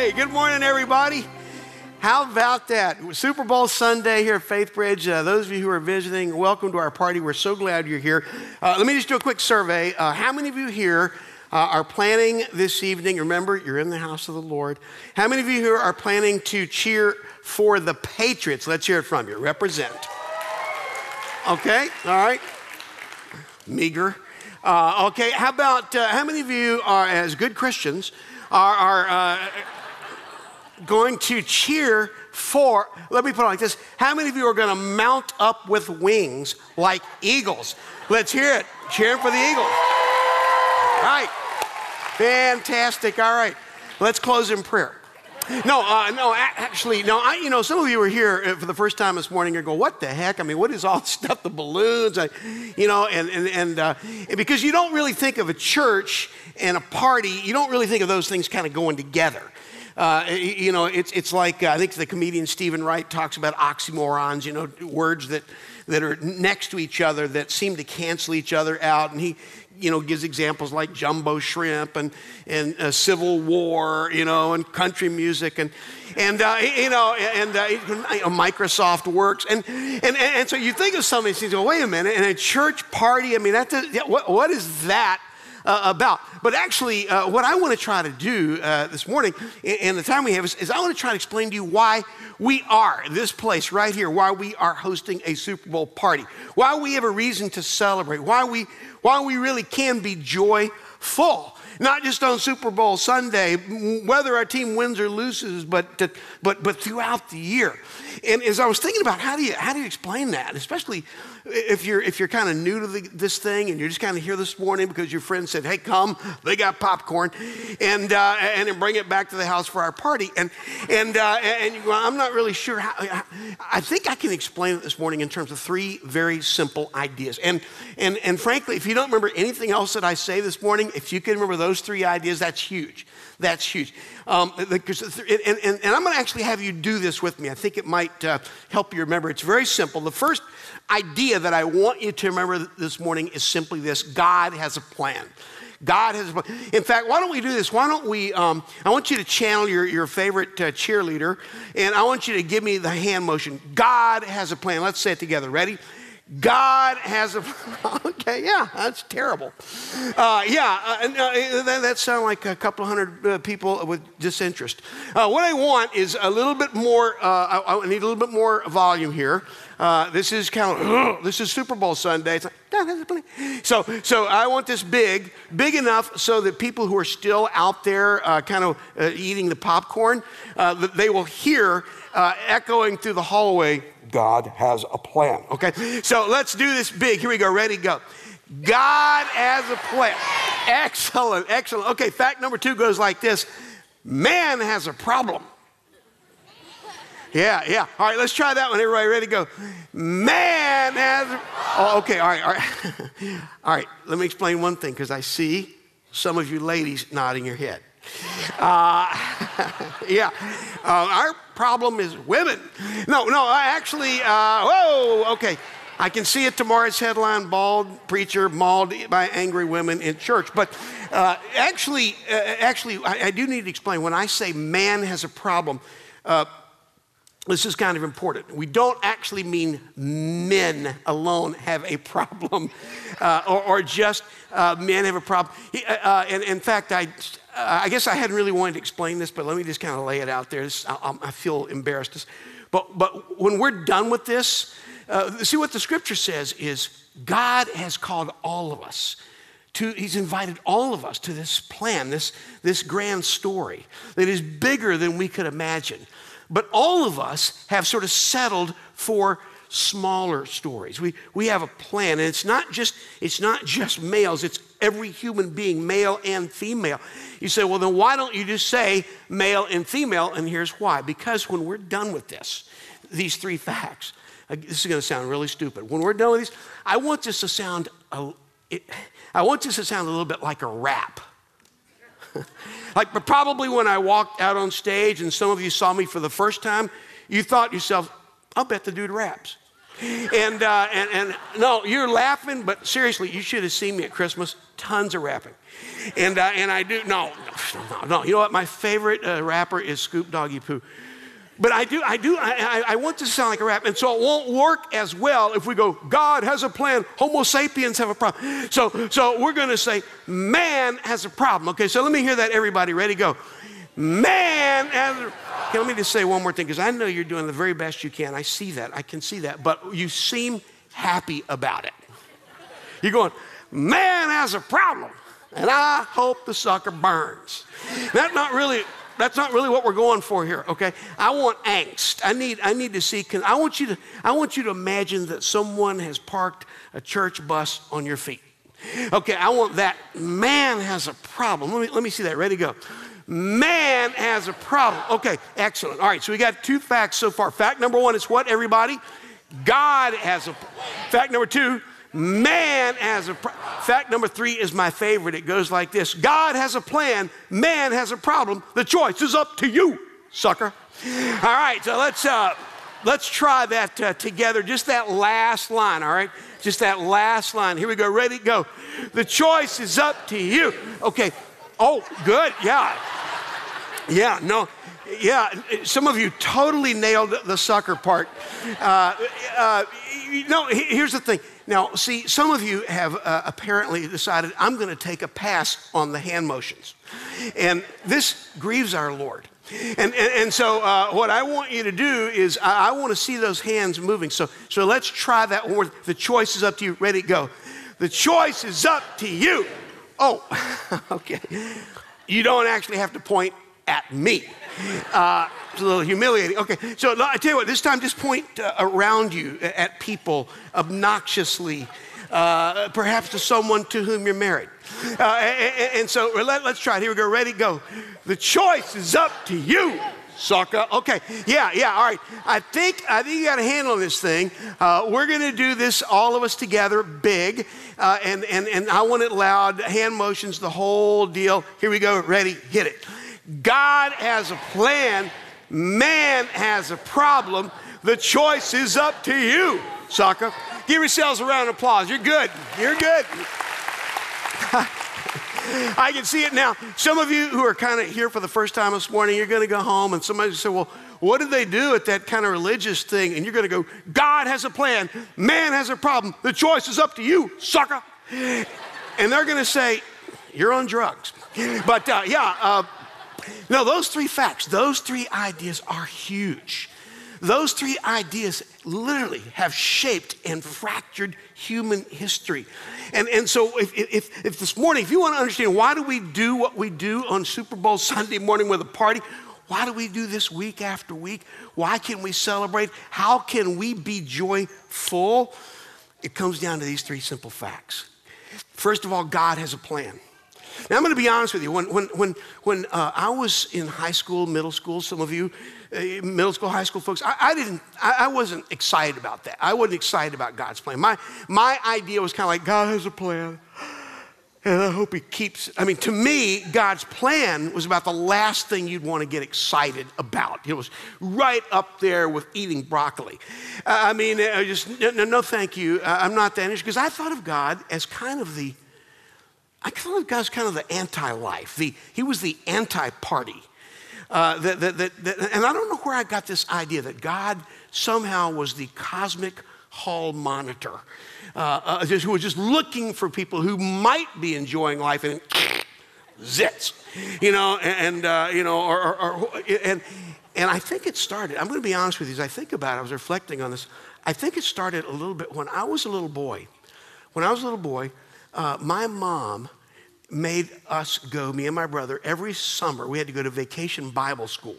Hey, good morning, everybody. How about that? Super Bowl Sunday here at Faith Bridge. Uh, those of you who are visiting, welcome to our party. We're so glad you're here. Uh, let me just do a quick survey. Uh, how many of you here uh, are planning this evening? Remember, you're in the house of the Lord. How many of you here are planning to cheer for the Patriots? Let's hear it from you. Represent. Okay, all right. Meager. Uh, okay, how about uh, how many of you are, as good Christians, are, are going to cheer for, let me put it like this how many of you are going to mount up with wings like eagles? Let's hear it. Cheering for the Eagles. All right. Fantastic. All right. Let's close in prayer. No, uh, no, actually, no. I, you know, some of you are here uh, for the first time this morning. You're going, "What the heck? I mean, what is all this stuff? The balloons, I, you know?" And and and uh, because you don't really think of a church and a party, you don't really think of those things kind of going together. Uh, you know, it's, it's like, uh, I think the comedian Steven Wright talks about oxymorons, you know, words that, that are next to each other that seem to cancel each other out. And he, you know, gives examples like jumbo shrimp and, and uh, civil war, you know, and country music and, and uh, you know, and uh, Microsoft works. And, and, and so you think of some of these things, go, wait a minute, and a church party, I mean, that what, what is that uh, about. But actually, uh, what I want to try to do uh, this morning, and the time we have, is, is I want to try to explain to you why we are this place right here, why we are hosting a Super Bowl party, why we have a reason to celebrate, why we, why we really can be joyful not just on Super Bowl Sunday, whether our team wins or loses, but, to, but, but throughout the year. And as I was thinking about how do you, how do you explain that, especially if you're, if you're kind of new to the, this thing and you're just kind of here this morning because your friend said, hey, come, they got popcorn, and, uh, and bring it back to the house for our party. And, and, uh, and I'm not really sure how, I think I can explain it this morning in terms of three very simple ideas. And, and, and frankly, if you don't remember anything else that I say this morning, if you can remember those three ideas, that's huge. That's huge. Um, and, and, and, I'm going to actually have you do this with me. I think it might uh, help you remember. It's very simple. The first idea that I want you to remember this morning is simply this God has a plan. God has. In fact, why don't we do this? Why don't we? Um, I want you to channel your, your favorite uh, cheerleader, and I want you to give me the hand motion. God has a plan. Let's say it together. Ready? God has a. okay, yeah, that's terrible. Uh, yeah, uh, uh, that, that sounds like a couple hundred uh, people with disinterest. Uh, what I want is a little bit more. Uh, I, I, need a little bit more volume here. this is kind of. this is Super Bowl Sunday. Like, so, so I want this big, big enough so that people who are still out there, kind of eating the popcorn, they will hear echoing through the hallway. God has a plan. Okay, so let's do this big. Here we go. Ready, go. God has a plan. Excellent, excellent. Okay, fact number two goes like this Man has a problem. Yeah, yeah. All right, let's try that one. Everybody ready to go? Man has. Oh, okay. All right, all right. all right. Let me explain one thing because I see some of you ladies nodding your head. Uh, yeah. Uh, our problem is women. No, no, I actually, uh, whoa, okay. I can see it tomorrow's headline bald preacher mauled by angry women in church. But uh, actually, uh, actually, I, I, do need to explain when I say man has a problem, uh, this is kind of important. We don't actually mean men alone have a problem uh, or, or, just uh, men have a problem. Uh, and in fact, I, I guess I hadn't really wanted to explain this, but let me just kind of lay it out there. I, I, feel embarrassed. But, but when we're done with this, uh, see what the scripture says is God has called all of us. To, he's invited all of us to this plan, this, this grand story that is bigger than we could imagine. But all of us have sort of settled for smaller stories. We, we have a plan, and it's not just it's not just males, it's every human being, male and female. You say, well, then why don't you just say male and female? And here's why. Because when we're done with this, these three facts, uh, this is going to sound really stupid. When we're done with these, I want this to sound, a, it, I want this to sound a little bit like a rap. like, but probably when I walked out on stage and some of you saw me for the first time, you thought yourself, I'll bet the dude raps. And, uh, and, and no, you're laughing, but seriously, you should have seen me at Christmas. Tons of rapping. And, uh, and I do, no, no, no. You know what? My favorite uh, rapper is Scoop Doggy Poo. But I do, I do, I, I, want to sound like a rap. And so it won't work as well if we go, God has a plan, Homo sapiens have a problem. So, so we're going to say, man has a problem. Okay, so let me hear that, everybody. Ready, go. Man has a okay, let me just say one more thing, because I know you're doing the very best you can. I see that. I can see that. But you seem happy about it. You're going, man has a problem, and I hope the sucker burns. That's not really that's not really what we're going for here, okay? I want angst. I need, I need to see, Can I want, you to, I want you to imagine that someone has parked a church bus on your feet. Okay, I want that. Man has a problem. Let me, let me see that. Ready to go. Man has a problem. Okay, excellent. All right, so we got two facts so far. Fact number one is what, everybody? God has a. Fact number two, Man has a fact number three is my favorite. It goes like this: God has a plan. Man has a problem. The choice is up to you, sucker. All right, so let's uh, let's try that uh, together. Just that last line. All right, just that last line. Here we go. Ready? Go. The choice is up to you. Okay. Oh, good. Yeah. Yeah. No. Yeah. Some of you totally nailed the sucker part. Uh, uh, no. Here's the thing now, see, some of you have uh, apparently decided, I'm going to take a pass on the hand motions. And this grieves our Lord. And, and, and so, uh, what I want you to do is, I, I want to see those hands moving. So, so let's try that one more. The choice is up to you. Ready, go. The choice is up to you. Oh, okay. You don't actually have to point at me. Uh, a little humiliating. Okay, so I tell you what, this time just point uh, around you at people obnoxiously, uh, perhaps to someone to whom you're married. Uh, and, and, so let, us try it. Here we go. Ready? Go. The choice is up to you. Sucker. Okay. Yeah, yeah. All right. I think I think you got a handle on this thing. Uh, we're going to do this all of us together, big, uh, and and and I want it loud. Hand motions, the whole deal. Here we go. Ready? Hit it. God has a plan, man has a problem. The choice is up to you, sucker. Give yourselves a round of applause. You're good. You're good. I can see it now. Some of you who are kind of here for the first time this morning, you're going to go home and somebody say, Well, what did they do at that kind of religious thing? And you're going to go, God has a plan, man has a problem. The choice is up to you, sucker. And they're going to say, You're on drugs. But uh, yeah, uh, no, those three facts, those three ideas are huge. Those three ideas literally have shaped and fractured human history. And, and so, if, if, if this morning, if you want to understand why do we do what we do on Super Bowl Sunday morning with a party, why do we do this week after week? Why can we celebrate? How can we be joyful? It comes down to these three simple facts. First of all, God has a plan. Now, I'm going to be honest with you. When, when, when, when uh, I was in high school, middle school, some of you, uh, middle school, high school folks, I, I didn't, I, I, wasn't excited about that. I wasn't excited about God's plan. My, my idea was kind of like, God has a plan. And I hope he keeps. it. I mean, to me, God's plan was about the last thing you'd want to get excited about. It was right up there with eating broccoli. Uh, I mean, I just, no, no, thank you. I'm not that interested because I thought of God as kind of the I feel like God's kind of the anti-life. The, he was the anti-party. Uh, that, that, that, and I don't know where I got this idea that God somehow was the cosmic hall monitor, uh, uh, just, who was just looking for people who might be enjoying life and zits, you know, and, uh, you know, or, or, or, and, and I think it started, I'm going to be honest with you, as I think about it, I was reflecting on this. I think it started a little bit when I was a little boy. When I was a little boy, uh, my mom made us go, me and my brother, every summer. We had to go to vacation Bible school.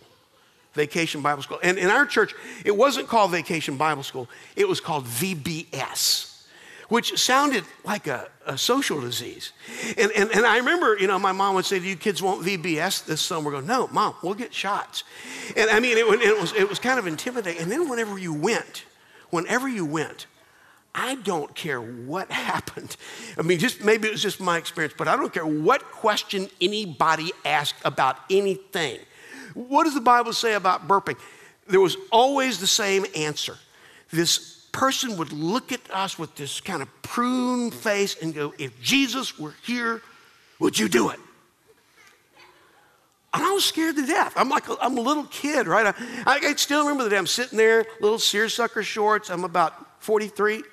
Vacation Bible school. And in our church, it wasn't called Vacation Bible School, it was called VBS, which sounded like a, a social disease. And, and, and I remember, you know, my mom would say, Do you kids want VBS this summer? We're going, No, mom, we'll get shots. And I mean, it, it, was, it was kind of intimidating. And then whenever you went, whenever you went, I don't care what happened. I mean, just maybe it was just my experience, but I don't care what question anybody asked about anything. What does the Bible say about burping? There was always the same answer. This person would look at us with this kind of prune face and go, If Jesus were here, would you do it? And I was scared to death. I'm like, a, I'm a little kid, right? I, I still remember the day I'm sitting there, little seersucker shorts. I'm about 43.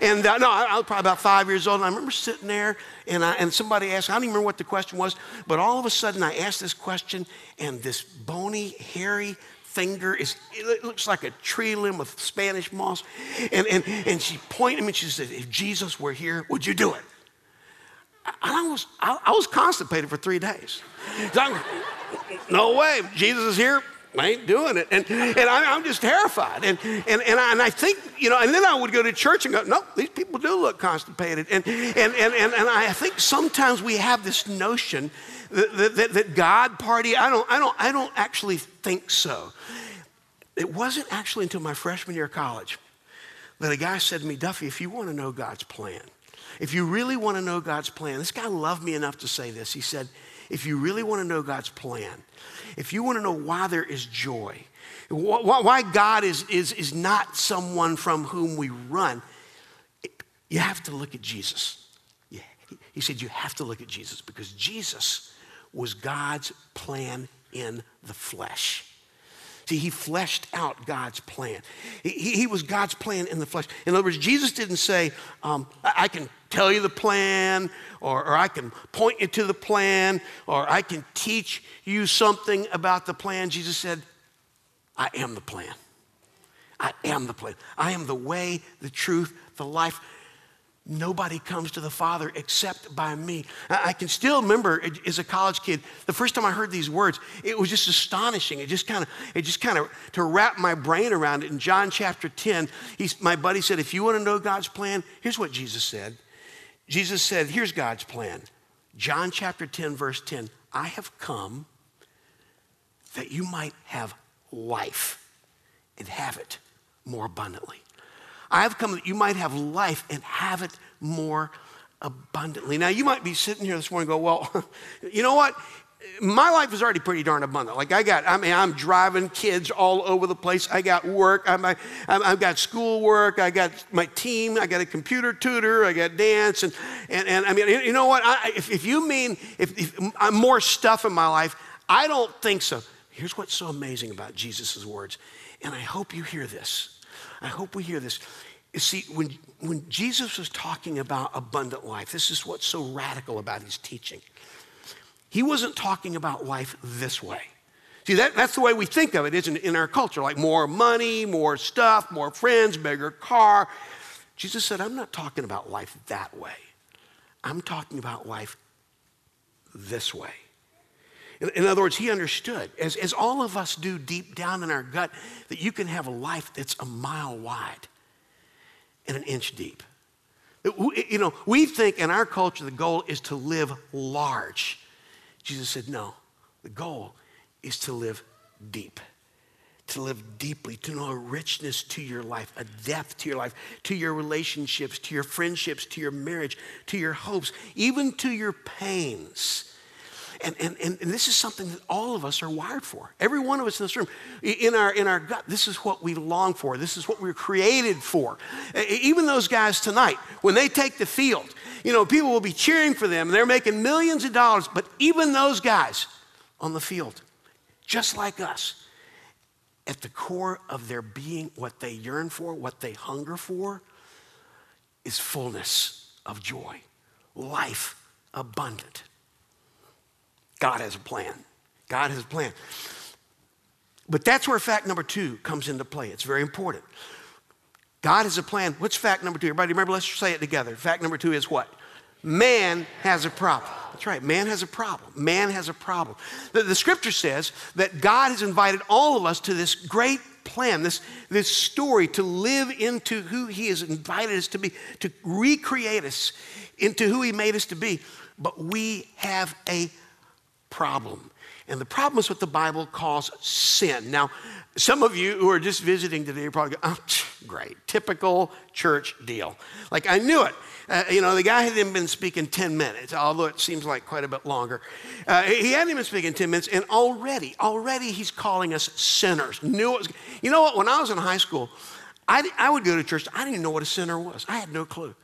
And uh, no, I, I, was probably about five years old. And I remember sitting there, and, I, and somebody asked, I don't even remember what the question was, but all of a sudden I asked this question, and this bony, hairy finger is, it looks like a tree limb with Spanish moss. And, and, and she pointed at me and she said, If Jesus were here, would you do it? I was, I, I was constipated for three days. no way, Jesus is here. I ain't doing it. And, and I, am just terrified. And, and, and, I, and I think, you know, and then I would go to church and go, no, these people do look constipated. And, and, and, and, and I think sometimes we have this notion that, that, that God party, I don't, I, don't, I don't actually think so. It wasn't actually until my freshman year of college that a guy said to me, Duffy, if you want to know God's plan, if you really want to know God's plan, this guy loved me enough to say this. He said, if you really want to know God's plan, if you want to know why there is joy, why God is, is, is not someone from whom we run, you have to look at Jesus. He said, You have to look at Jesus because Jesus was God's plan in the flesh. See, he fleshed out God's plan. He, he, was God's plan in the flesh. In other words, Jesus didn't say, um, I can tell you the plan, or, or I can point you to the plan, or I can teach you something about the plan. Jesus said, I am the plan. I am the plan. I am the way, the truth, the life. Nobody comes to the Father except by me. I can still remember as a college kid, the first time I heard these words, it was just astonishing. It just kind of, it just kind of, to wrap my brain around it. In John chapter 10, he's, my buddy said, if you want to know God's plan, here's what Jesus said. Jesus said, here's God's plan. John chapter 10, verse 10, I have come that you might have life and have it more abundantly. I have come that you might have life and have it more abundantly. Now, you might be sitting here this morning and go, well, you know what? My life is already pretty darn abundant. Like I got, I mean, I'm driving kids all over the place. I got work. I'm, I, have got school work. I got my team. I got a computer tutor. I got dance. And, and, and I mean, you know what? I, if, if you mean if, if I'm more stuff in my life, I don't think so. Here's what's so amazing about Jesus' words. And I hope you hear this. I hope we hear this. You see, when, when Jesus was talking about abundant life, this is what's so radical about his teaching. He wasn't talking about life this way. See, that, that's the way we think of it, isn't it, in our culture? Like more money, more stuff, more friends, bigger car. Jesus said, I'm not talking about life that way. I'm talking about life this way. In, in other words, he understood, as, as all of us do deep down in our gut, that you can have a life that's a mile wide and an inch deep. You know, we think in our culture the goal is to live large. Jesus said, no, the goal is to live deep, to live deeply, to know a richness to your life, a depth to your life, to your relationships, to your friendships, to your marriage, to your hopes, even to your pains. And, and, and, this is something that all of us are wired for. Every one of us in this room, in our, in our gut, this is what we long for. This is what we are created for. Even those guys tonight, when they take the field, you know, people will be cheering for them. They're making millions of dollars. But even those guys on the field, just like us, at the core of their being, what they yearn for, what they hunger for, is fullness of joy, life abundant. God has a plan. God has a plan. But that's where fact number two comes into play. It's very important. God has a plan. What's fact number two? Everybody remember, let's say it together. Fact number two is what? Man has a problem. That's right. Man has a problem. Man has a problem. The, the, scripture says that God has invited all of us to this great plan, this, this story to live into who He has invited us to be, to recreate us into who He made us to be. But we have a problem. And the problem is what the Bible calls sin. Now, some of you who are just visiting today are probably going, oh, great, typical church deal. Like, I knew it. Uh, you know, the guy hadn't been speaking 10 minutes, although it seems like quite a bit longer. Uh, he hadn't been speaking 10 minutes, and already, already he's calling us sinners. Knew it was, you know what? When I was in high school, I, I would go to church, I didn't even know what a sinner was. I had no clue.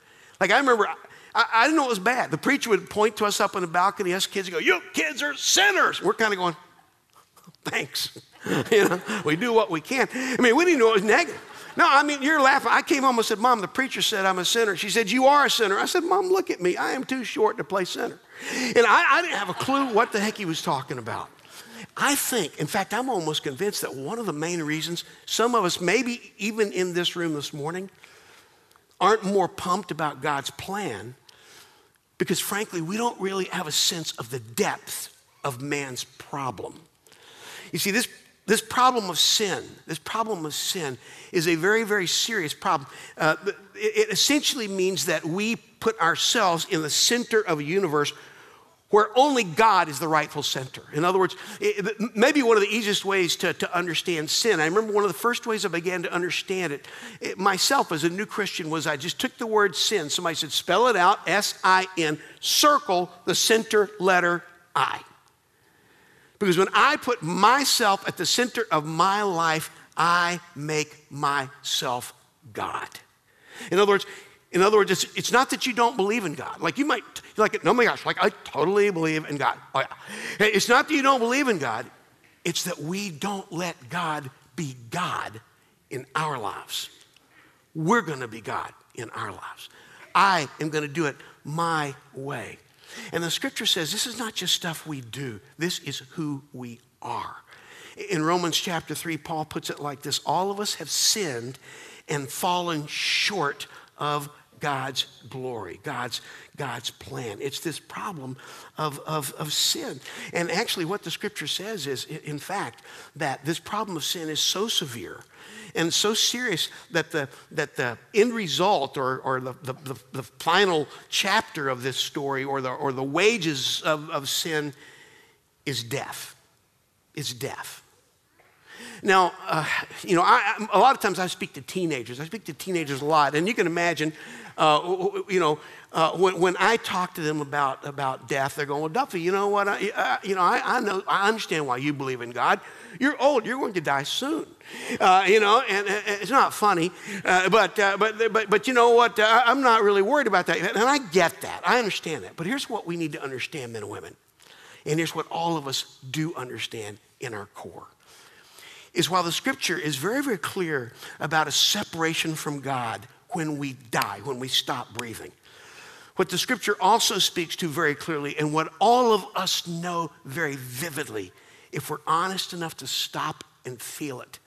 Like, I remember, I, I didn't know it was bad. The preacher would point to us up on the balcony, us kids, go, You kids are sinners. We're kind of going, Thanks. you know, we do what we can. I mean, we didn't know it was negative. No, I mean, you're laughing. I came home and said, Mom, the preacher said I'm a sinner. She said, You are a sinner. I said, Mom, look at me. I am too short to play sinner. And I, I didn't have a clue what the heck he was talking about. I think, in fact, I'm almost convinced that one of the main reasons some of us, maybe even in this room this morning, aren't more pumped about God's plan because, frankly, we don't really have a sense of the depth of man's problem. You see, this, this problem of sin, this problem of sin is a very, very serious problem. Uh, it, it essentially means that we put ourselves in the center of a universe where only God is the rightful center. In other words, maybe one of the easiest ways to, to understand sin, I remember one of the first ways I began to understand it, it, myself as a new Christian was I just took the word sin. Somebody said, spell it out, S I N, circle the center letter I. Because when I put myself at the center of my life, I make myself God. In other words, in other words, it's, it's not that you don't believe in God. Like you might, like, oh my gosh, like I totally believe in God. Oh, yeah. It's not that you don't believe in God, it's that we don't let God be God in our lives. We're gonna be God in our lives. I am gonna do it my way. And the scripture says this is not just stuff we do, this is who we are. In Romans chapter 3, Paul puts it like this All of us have sinned and fallen short of God's glory, God's, God's plan. It's this problem of, of, of sin. And actually, what the scripture says is, in fact, that this problem of sin is so severe and so serious that the, that the end result or, or the, the, the, the final chapter of this story or the, or the wages of, of sin is death. Is death. Now, uh, you know, I, I, a lot of times I speak to teenagers. I speak to teenagers a lot, and you can imagine, uh, you know, uh, when, when, I talk to them about, about death, they're going, "Well, Duffy, you know what? I, uh, you know, I, I, know, I understand why you believe in God. You're old. You're going to die soon. Uh, you know, and, and, it's not funny, uh, but, but, but, but you know what? I'm not really worried about that, and I get that. I understand that. But here's what we need to understand, men and women, and here's what all of us do understand in our core is while the scripture is very, very clear about a separation from God when we die, when we stop breathing. What the scripture also speaks to very clearly, and what all of us know very vividly, if we're honest enough to stop and feel it,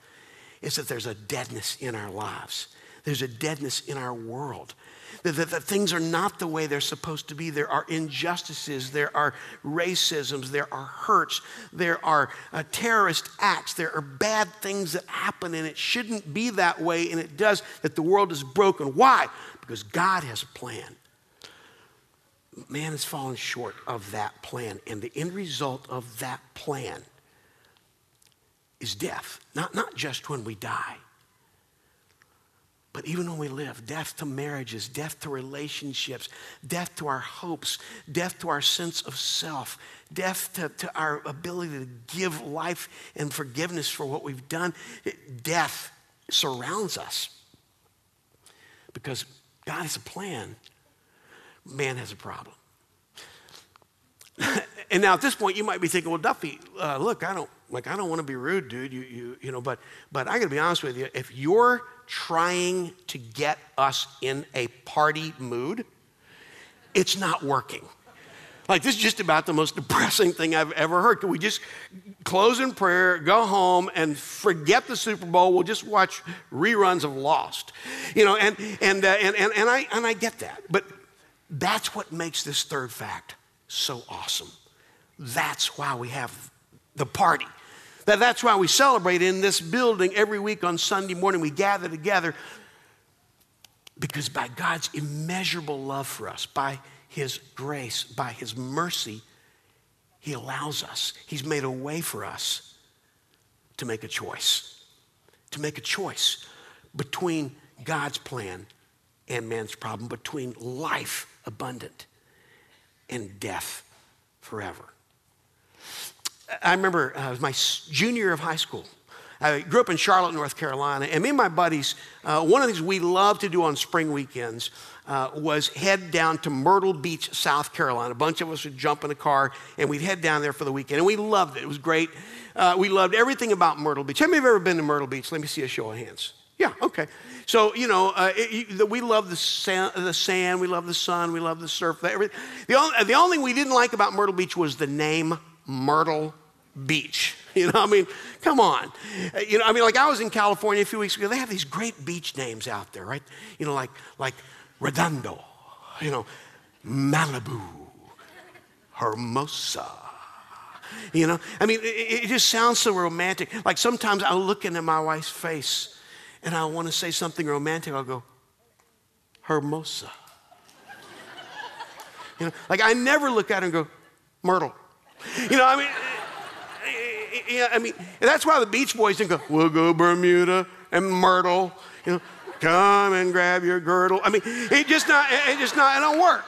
is that there's a deadness in our lives. There's a deadness in our world that, that, that, things are not the way they're supposed to be. There are injustices, there are racisms, there are hurts, there are uh, terrorist acts, there are bad things that happen, and it shouldn't be that way, and it does, that the world is broken. Why? Because God has a plan. Man has fallen short of that plan, and the end result of that plan is death. Not, not just when we die, but even when we live, death to marriages, death to relationships, death to our hopes, death to our sense of self, death to, to our ability to give life and forgiveness for what we've done, death surrounds us. Because God has a plan, man has a problem. and now at this point, you might be thinking, well, Duffy, uh, look, I don't like I don't want to be rude, dude. You, you, you know, but but I got to be honest with you. If you're trying to get us in a party mood, it's not working. Like, this is just about the most depressing thing I've ever heard. Can we just close in prayer, go home, and forget the Super Bowl? We'll just watch reruns of Lost. You know, and, and, uh, and, and, and, I, and I get that. But that's what makes this third fact so awesome. That's why we have the party. That, that's why we celebrate in this building every week on Sunday morning. We gather together because by God's immeasurable love for us, by His grace, by His mercy, He allows us, He's made a way for us to make a choice. To make a choice between God's plan and man's problem, between life abundant and death forever. I remember uh, my junior year of high school. I grew up in Charlotte, North Carolina, and me and my buddies, uh, one of the things we love to do on spring weekends uh, was head down to Myrtle Beach, South Carolina. A bunch of us would jump in a car and we'd head down there for the weekend, and we loved it. It was great. Uh, we loved everything about Myrtle Beach. How many have ever been to Myrtle Beach? Let me see a show of hands. Yeah, okay. So, you know, uh, it, we love the sand, the sand, we love the sun, we love the surf. Everything. The, only, the only thing we didn't like about Myrtle Beach was the name Myrtle Beach. You know, I mean, come on. Uh, you know, I mean, like I was in California a few weeks ago. They have these great beach names out there, right? You know, like like Redondo, you know, Malibu, Hermosa. You know, I mean, it, it just sounds so romantic. Like sometimes I'll look into my wife's face and I want to say something romantic. I'll go, Hermosa. You know, like I never look at her and go, Myrtle. You know, I mean, yeah, I mean, that's why the Beach Boys didn't go, we'll go Bermuda and Myrtle, you know, come and grab your girdle. I mean, it just not, it just not, it don't work.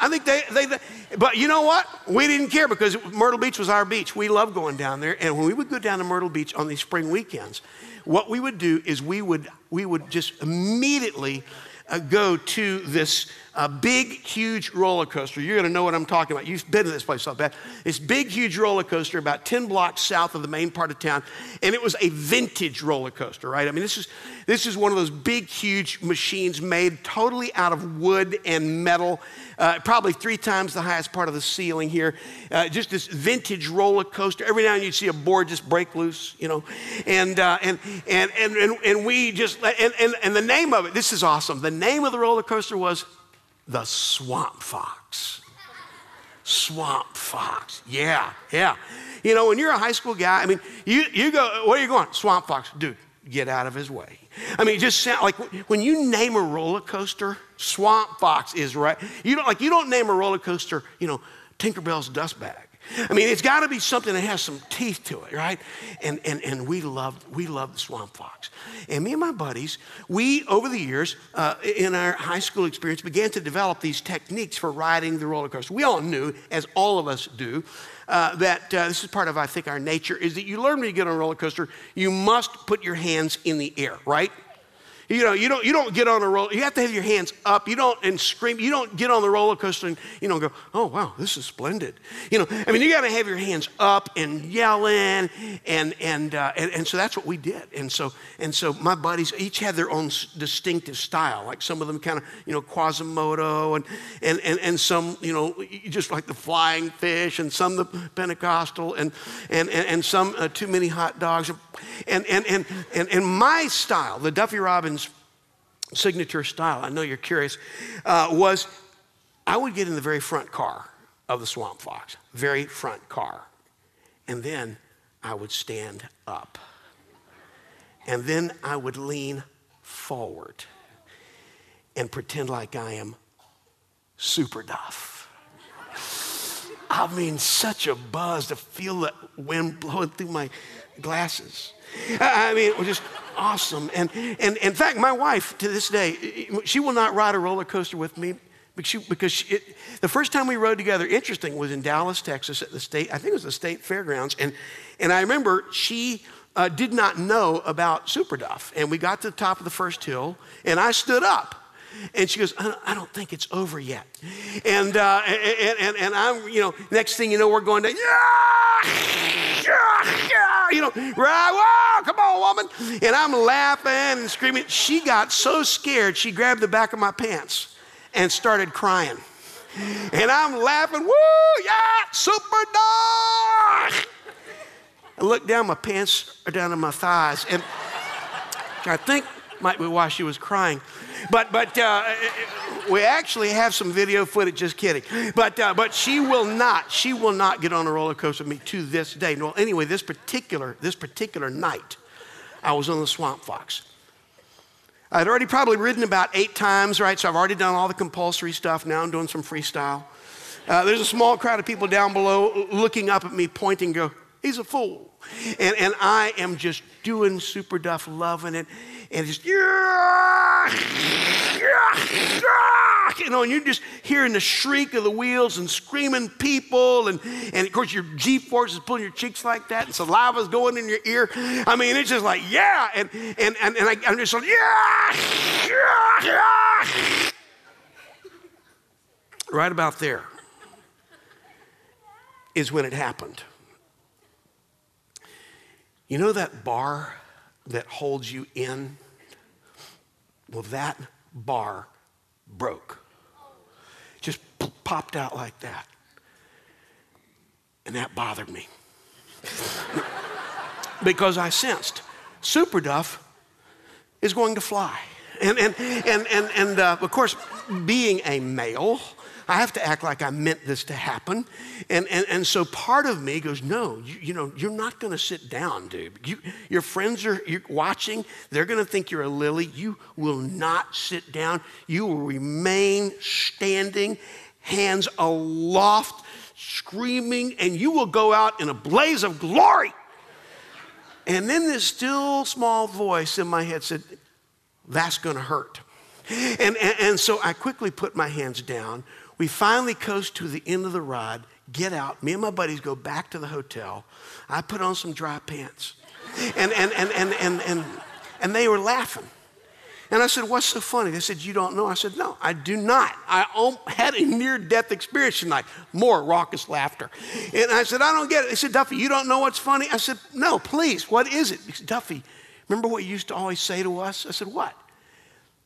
I think they, they, they, but you know what? We didn't care because Myrtle Beach was our beach. We loved going down there. And when we would go down to Myrtle Beach on these spring weekends, what we would do is we would, we would just immediately uh, go to this uh, big, huge roller coaster. You're to know what I'm talking about. You've been to this place, so bad. This big, huge roller coaster about 10 blocks south of the main part of town. And it was a vintage roller coaster, right? I mean, this is, this is one of those big, huge machines made totally out of wood and metal, uh, probably three times the highest part of the ceiling here. Uh, just this vintage roller coaster. Every now and then you'd see a board just break loose, you know. And, uh, and, and, and, and, and we just, and, and, and the name of it, this is awesome. The name of the roller coaster was the swamp fox. Swamp fox. Yeah, yeah. You know, when you're a high school guy, I mean, you, you go, where are you going? Swamp fox. Dude, get out of his way. I mean, just like when you name a roller coaster, Swamp Fox is right. You don't like you don't name a roller coaster, you know, Tinkerbell's dust bag. I mean, it's got to be something that has some teeth to it, right? And, and, and we love we love the swamp fox. And me and my buddies, we over the years uh, in our high school experience began to develop these techniques for riding the roller coaster. We all knew, as all of us do, uh, that uh, this is part of I think our nature is that you learn when you get on a roller coaster, you must put your hands in the air, right? You know, you don't, you don't get on a roller, you have to have your hands up. You don't, and scream, you don't get on the roller coaster and, you know, go, oh, wow, this is splendid. You know, I mean, you got to have your hands up and yelling. And, and, uh, and, and, so that's what we did. And so, and so my buddies each had their own distinctive style. Like some of them kind of, you know, Quasimodo and, and, and, and some, you know, just like the flying fish and some the Pentecostal and, and, and, and some uh, too many hot dogs. And, and, and, and, and my style, the Duffy Robbins signature style, I know you're curious, uh, was I would get in the very front car of the Swamp Fox, very front car. And then I would stand up. And then I would lean forward and pretend like I am super duff. I mean, such a buzz to feel the wind blowing through my glasses. I mean, just awesome. And, and, in fact, my wife to this day, she will not ride a roller coaster with me because, she, because she, it, the first time we rode together, interesting, was in Dallas, Texas at the state, I think it was the state fairgrounds. And, and I remember she uh, did not know about Super Duff. And we got to the top of the first hill, and I stood up. And she goes, I don't think it's over yet. And, uh, and, and, and, I'm, you know, next thing you know, we're going to, yeah, you know, right, whoa, come on, woman. And I'm laughing and screaming. She got so scared, she grabbed the back of my pants and started crying. And I'm laughing, woo, yeah, super dog. I look down, my pants are down to my thighs. And I think might be why she was crying. But, but uh, we actually have some video footage, just kidding. But, uh, but she will not, she will not get on a roller coaster with me to this day. Well, anyway, this particular, this particular night, I was on the Swamp Fox. I'd already probably ridden about eight times, right? So I've already done all the compulsory stuff. Now I'm doing some freestyle. Uh, there's a small crowd of people down below looking up at me, pointing, go, He's a fool. And, and I am just doing super duff, loving it. And just, you know, and you're just hearing the shriek of the wheels and screaming people. And, and of course, your G force is pulling your cheeks like that, and saliva's going in your ear. I mean, it's just like, yeah. And, and, and, and I, I'm just like, yeah. Right about there is when it happened. You know that bar that holds you in? Well, that bar broke. Just popped out like that. And that bothered me. because I sensed Super Duff is going to fly. And, and, and, and, and uh, of course, being a male, I have to act like I meant this to happen. And, and, and so part of me goes, no, you, you know, you're not going to sit down, dude. You, your friends are watching. They're going to think you're a lily. You will not sit down. You will remain standing, hands aloft, screaming, and you will go out in a blaze of glory. And then this still small voice in my head said, that's going to hurt. And, and, and, so I quickly put my hands down, we finally coast to the end of the ride, get out. Me and my buddies go back to the hotel. I put on some dry pants. And, and, and, and, and, and, and they were laughing. And I said, What's so funny? They said, You don't know? I said, No, I do not. I had a near death experience tonight. More raucous laughter. And I said, I don't get it. They said, Duffy, you don't know what's funny? I said, No, please, what is it? He said, Duffy, remember what you used to always say to us? I said, What?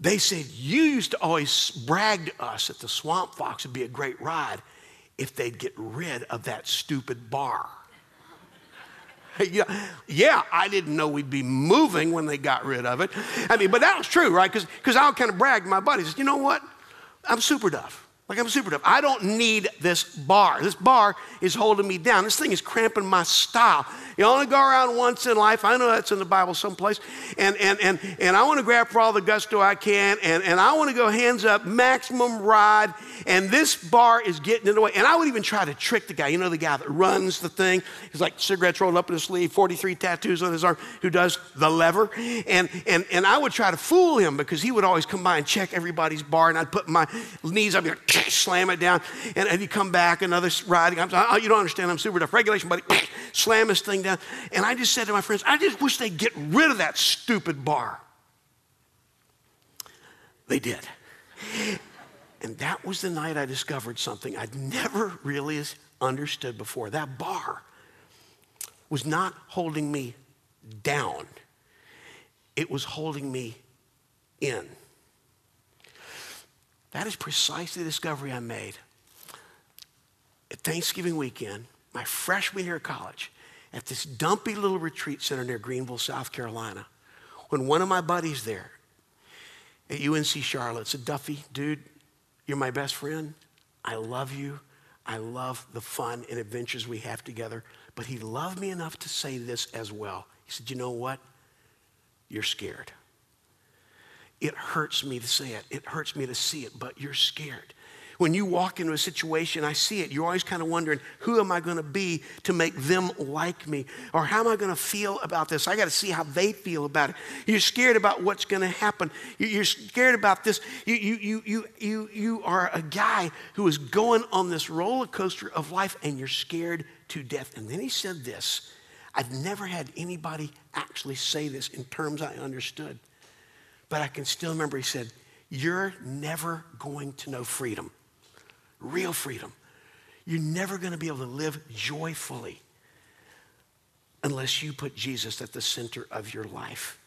They said, You used to always brag to us that the Swamp Fox would be a great ride if they'd get rid of that stupid bar. yeah, yeah, I didn't know we'd be moving when they got rid of it. I mean, but that was true, right? Because I would kind of brag to my buddies, you know what? I'm super duff. Like I'm super duff. I don't need this bar. This bar is holding me down. This thing is cramping my style. You only go around once in life. I know that's in the Bible someplace. And, and, and, and I want to grab for all the gusto I can. And, and I want to go hands up, maximum ride. And this bar is getting in the way. And I would even try to trick the guy. You know, the guy that runs the thing. He's like cigarettes rolled up in his sleeve, 43 tattoos on his arm, who does the lever. And, and, and I would try to fool him because he would always come by and check everybody's bar. And I'd put my knees up here, slam it down. And, and he'd come back, another ride. I'm, oh, you don't understand. I'm super duff. Regulation, buddy. Slam his thing down. And I just said to my friends, I just wish they'd get rid of that stupid bar. They did. And that was the night I discovered something I'd never really understood before. That bar was not holding me down, it was holding me in. That is precisely the discovery I made at Thanksgiving weekend, my freshman year of college at this dumpy little retreat center near Greenville, South Carolina, when one of my buddies there at UNC Charlotte said, Duffy, dude, you're my best friend. I love you. I love the fun and adventures we have together. But he loved me enough to say this as well. He said, You know what? You're scared. It hurts me to say it, it hurts me to see it, but you're scared. When you walk into a situation, I see it. You're always kind of wondering, who am I going to be to make them like me? Or how am I going to feel about this? I got to see how they feel about it. You're scared about what's going to happen. You're scared about this. You, you, you, you, you, you are a guy who is going on this roller coaster of life and you're scared to death. And then he said this I've never had anybody actually say this in terms I understood. But I can still remember he said, You're never going to know freedom real freedom. You're never going to be able to live joyfully unless you put Jesus at the center of your life.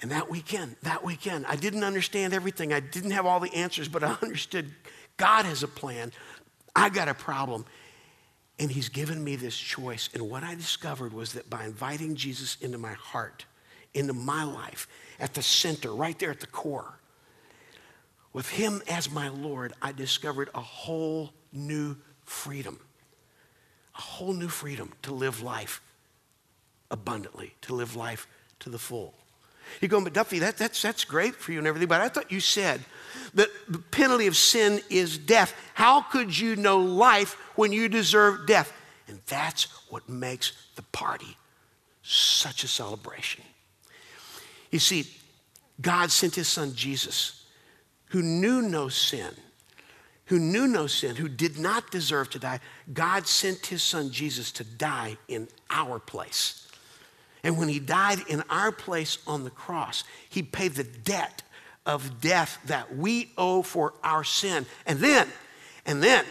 And that weekend, that weekend, I didn't understand everything. I didn't have all the answers, but I understood God has a plan. I got a problem. And He's given me this choice. And what I discovered was that by inviting Jesus into my heart, into my life, at the center, right there at the core, with Him as my Lord, I discovered a whole new freedom. A whole new freedom to live life abundantly, to live life to the full. You go, but Duffy, that, that's, that's great for you and everything, but I thought you said that the penalty of sin is death. How could you know life when you deserve death? And that's what makes the party such a celebration. You see, God sent his son Jesus, who knew no sin, who knew no sin, who did not deserve to die. God sent his son Jesus to die in our place. And when he died in our place on the cross, he paid the debt of death that we owe for our sin. And then, and then,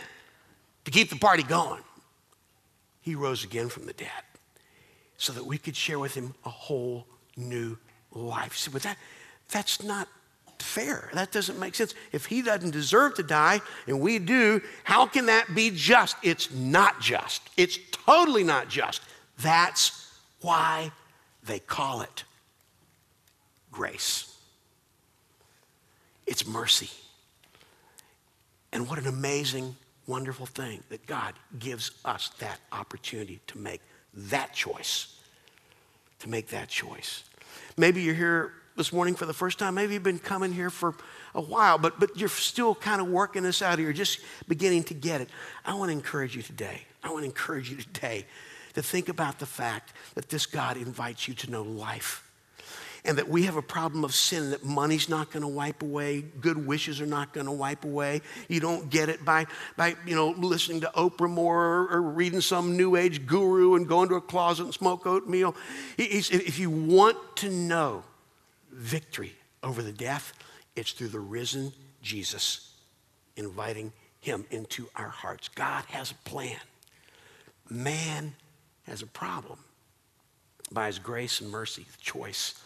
to keep the party going, he rose again from the dead so that we could share with him a whole new life. See, but that, that's not fair. That doesn't make sense. If he doesn't deserve to die and we do, how can that be just? It's not just. It's totally not just. That's why they call it grace. It's mercy. And what an amazing, wonderful thing that God gives us that opportunity to make that choice. To make that choice. Maybe you're here this morning for the first time. Maybe you've been coming here for a while, but, but you're still kind of working this out. You're just beginning to get it. I want to encourage you today. I want to encourage you today to think about the fact that this God invites you to know life. And that we have a problem of sin that money's not going to wipe away, good wishes are not going to wipe away. You don't get it by, by you know, listening to Oprah more or, reading some new age guru and going to a closet and smoke oatmeal. If you want to know victory over the death, it's through the risen Jesus inviting him into our hearts. God has a plan. Man has a problem. By his grace and mercy, the choice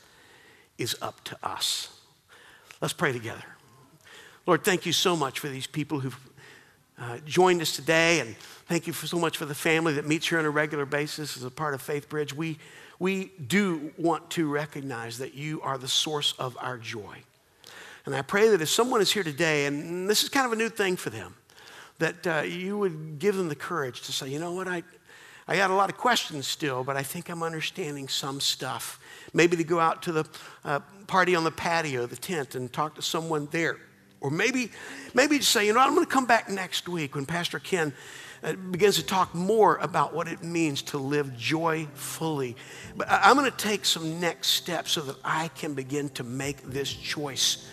is up to us. Let's pray together. Lord, thank you so much for these people who've uh, joined us today, and thank you for so much for the family that meets here on a regular basis as a part of Faith Bridge. We, we do want to recognize that you are the source of our joy. And I pray that if someone is here today, and this is kind of a new thing for them, that uh, you would give them the courage to say, you know what, I, I got a lot of questions still, but I think I'm understanding some stuff. Maybe to go out to the uh, party on the patio, the tent, and talk to someone there. Or maybe, maybe to say, you know, I'm going to come back next week when Pastor Ken uh, begins to talk more about what it means to live joyfully. But I'm going to take some next steps so that I can begin to make this choice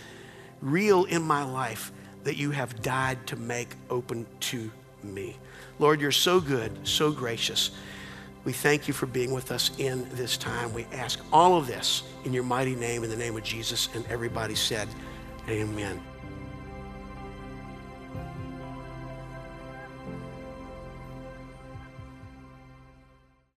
real in my life that you have died to make open to me. Lord, you're so good, so gracious. We thank you for being with us in this time. We ask all of this in your mighty name, in the name of Jesus. And everybody said, Amen.